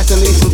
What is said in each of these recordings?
Congratulations.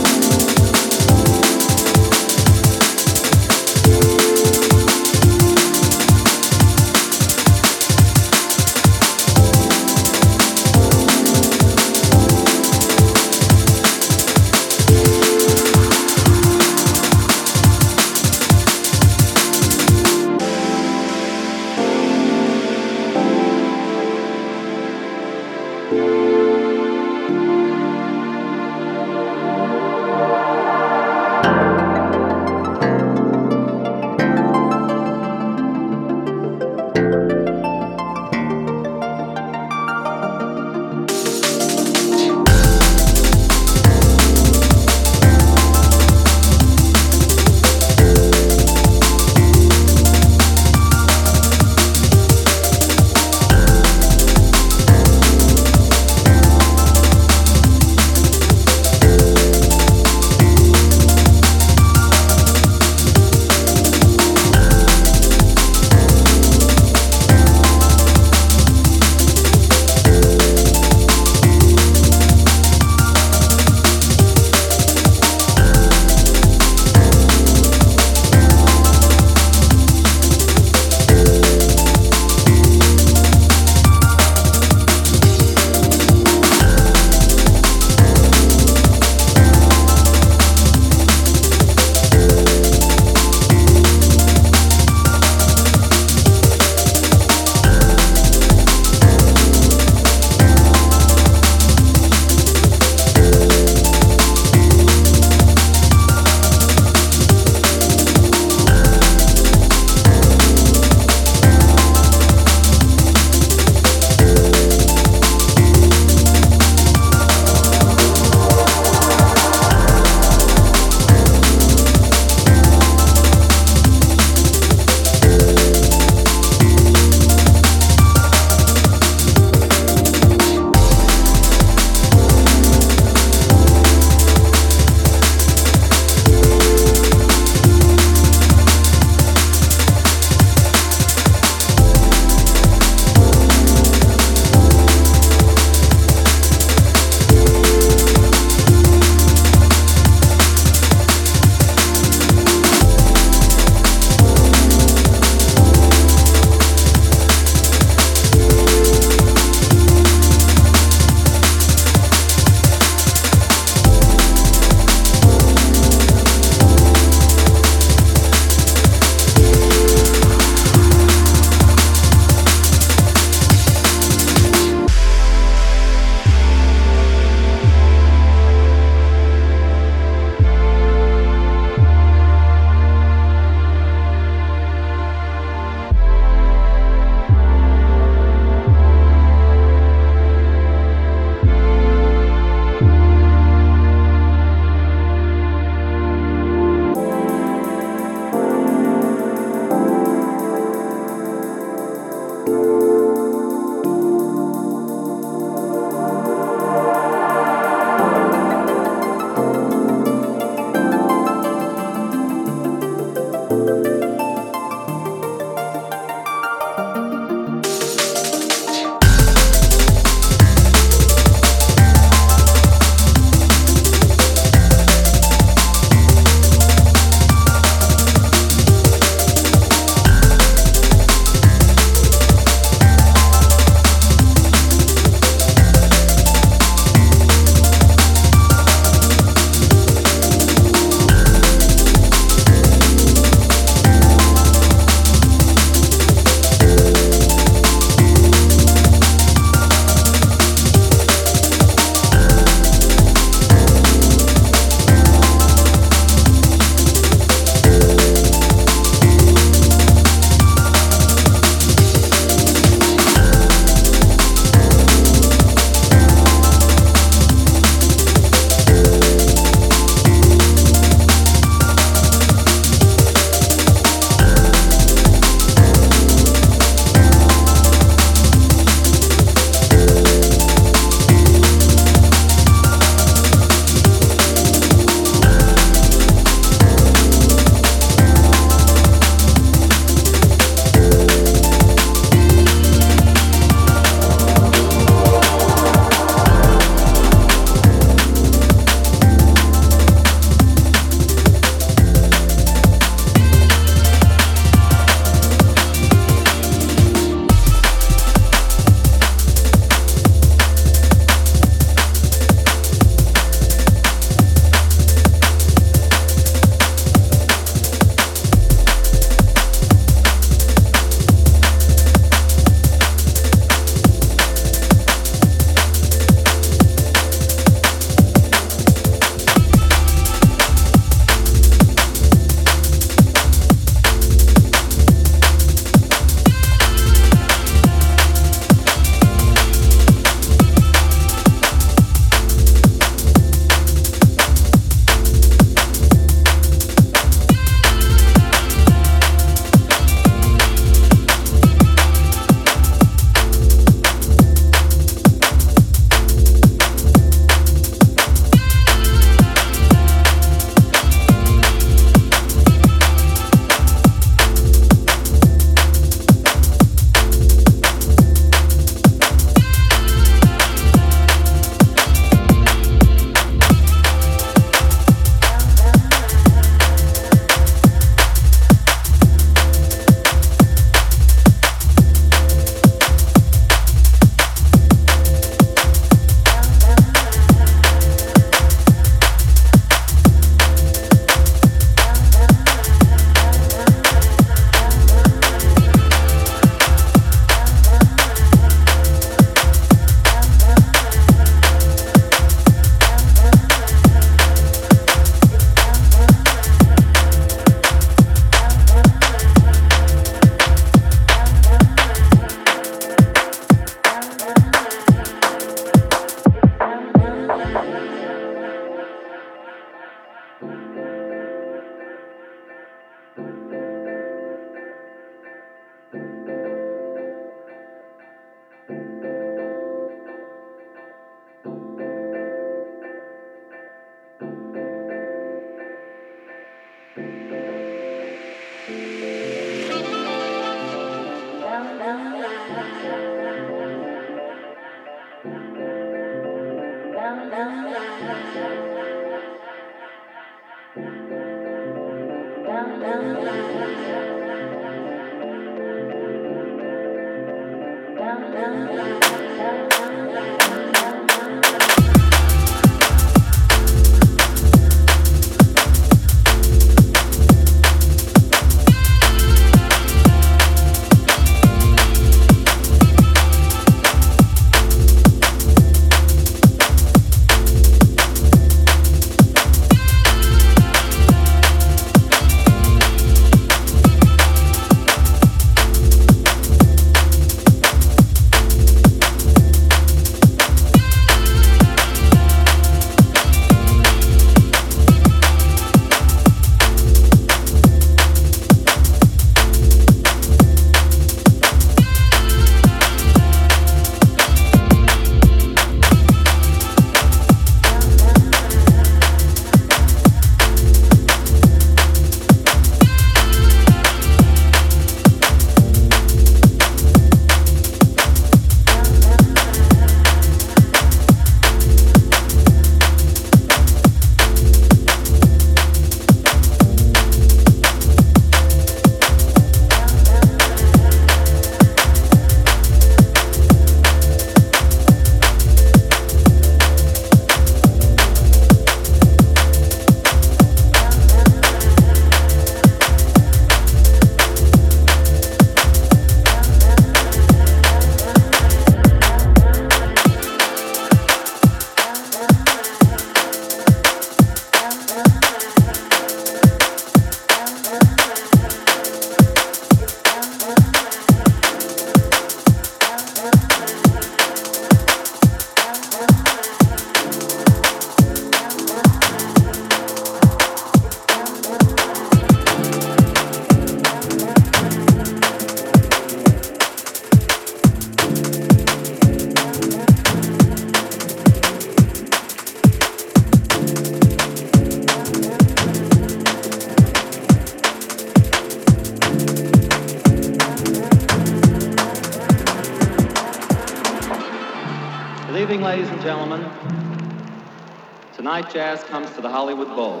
Jazz comes to the Hollywood Bowl.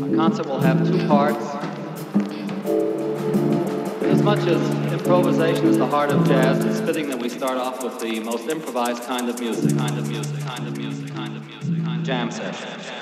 Our concert will have two parts. As much as improvisation is the heart of jazz, it's fitting that we start off with the most improvised kind of music, kind of music, kind of music, kind of music, kind of jam session.